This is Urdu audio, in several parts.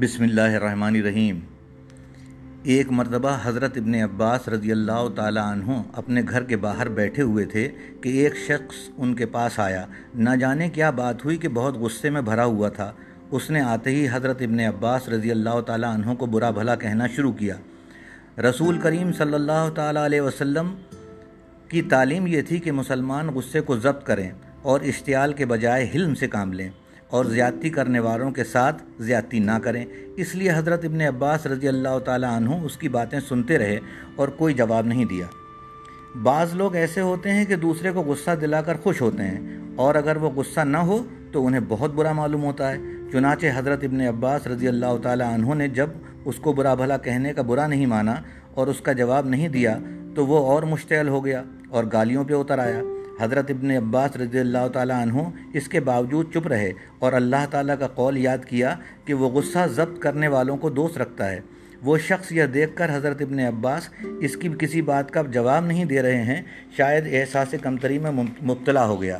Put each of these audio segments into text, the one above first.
بسم اللہ الرحمن الرحیم۔ ایک مرتبہ حضرت ابن عباس رضی اللہ تعالیٰ عنہ اپنے گھر کے باہر بیٹھے ہوئے تھے کہ ایک شخص ان کے پاس آیا۔ نہ جانے کیا بات ہوئی کہ بہت غصے میں بھرا ہوا تھا۔ اس نے آتے ہی حضرت ابن عباس رضی اللہ تعالیٰ عنہ کو برا بھلا کہنا شروع کیا۔ رسول کریم صلی اللہ تعالیٰ علیہ وسلم کی تعلیم یہ تھی کہ مسلمان غصے کو ضبط کریں اور اشتعال کے بجائے حلم سے کام لیں۔ اور زیادتی کرنے والوں کے ساتھ زیادتی نہ کریں۔ اس لیے حضرت ابن عباس رضی اللہ تعالیٰ عنہ اس کی باتیں سنتے رہے اور کوئی جواب نہیں دیا۔ بعض لوگ ایسے ہوتے ہیں کہ دوسرے کو غصہ دلا کر خوش ہوتے ہیں اور اگر وہ غصہ نہ ہو تو انہیں بہت برا معلوم ہوتا ہے۔ چنانچہ حضرت ابن عباس رضی اللہ تعالیٰ عنہ نے جب اس کو برا بھلا کہنے کا برا نہیں مانا اور اس کا جواب نہیں دیا تو وہ اور مشتعل ہو گیا اور گالیوں پہ اتر آیا۔ حضرت ابن عباس رضی اللہ تعالیٰ عنہ اس کے باوجود چپ رہے اور اللہ تعالیٰ کا قول یاد کیا کہ وہ غصہ ضبط کرنے والوں کو دوست رکھتا ہے۔ وہ شخص یہ دیکھ کر حضرت ابن عباس اس کی کسی بات کا جواب نہیں دے رہے ہیں، شاید احساس کمتری میں مبتلا ہو گیا۔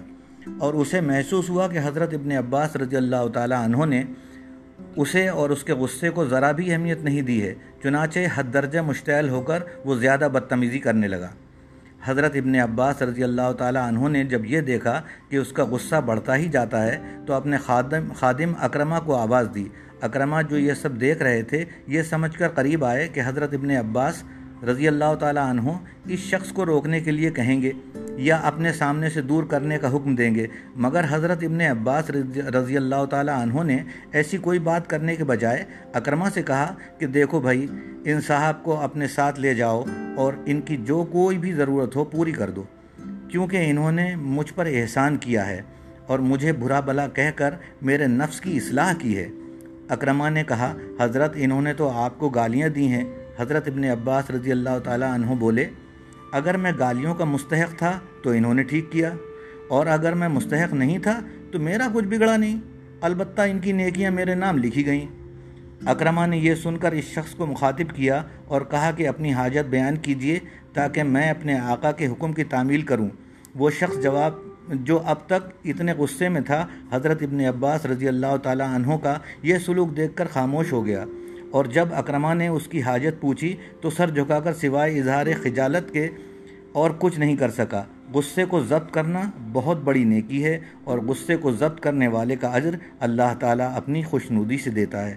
اور اسے محسوس ہوا کہ حضرت ابن عباس رضی اللہ تعالیٰ عنہ نے اسے اور اس کے غصے کو ذرا بھی اہمیت نہیں دی ہے، چنانچہ حد درجہ مشتعل ہو کر وہ زیادہ بدتمیزی کرنے لگا۔ حضرت ابن عباس رضی اللہ تعالیٰ عنہ نے جب یہ دیکھا کہ اس کا غصہ بڑھتا ہی جاتا ہے تو اپنے خادم خادم اکرمہ کو آواز دی۔ اکرمہ جو یہ سب دیکھ رہے تھے، یہ سمجھ کر قریب آئے کہ حضرت ابن عباس رضی اللہ تعالیٰ عنہ اس شخص کو روکنے کے لیے کہیں گے یا اپنے سامنے سے دور کرنے کا حکم دیں گے۔ مگر حضرت ابن عباس رضی اللہ تعالیٰ عنہ نے ایسی کوئی بات کرنے کے بجائے اکرمہ سے کہا کہ دیکھو بھائی، ان صاحب کو اپنے ساتھ لے جاؤ اور ان کی جو کوئی بھی ضرورت ہو پوری کر دو، کیونکہ انہوں نے مجھ پر احسان کیا ہے اور مجھے برا بلا کہہ کر میرے نفس کی اصلاح کی ہے۔ اکرمہ نے کہا، حضرت، انہوں نے تو آپ کو گالیاں دی ہیں حضرت ابن عباس رضی اللہ تعالیٰ عنہ بولے، اگر میں گالیوں کا مستحق تھا تو انہوں نے ٹھیک کیا، اور اگر میں مستحق نہیں تھا تو میرا کچھ بگڑا نہیں۔ البتہ ان کی نیکیاں میرے نام لکھی گئیں۔ اکرمہ نے یہ سن کر اس شخص کو مخاطب کیا اور کہا کہ اپنی حاجت بیان کیجیے تاکہ میں اپنے آقا کے حکم کی تعمیل کروں۔ وہ شخص جواب، جو اب تک اتنے غصے میں تھا، حضرت ابن عباس رضی اللہ تعالیٰ عنہ کا یہ سلوک دیکھ کر خاموش ہو گیا۔ اور جب اکرمہ نے اس کی حاجت پوچھی تو سر جھکا کر سوائے اظہار خجالت کے اور کچھ نہیں کر سکا۔ غصے کو ضبط کرنا بہت بڑی نیکی ہے اور غصے کو ضبط کرنے والے کا اجر اللہ تعالیٰ اپنی خوشنودی سے دیتا ہے۔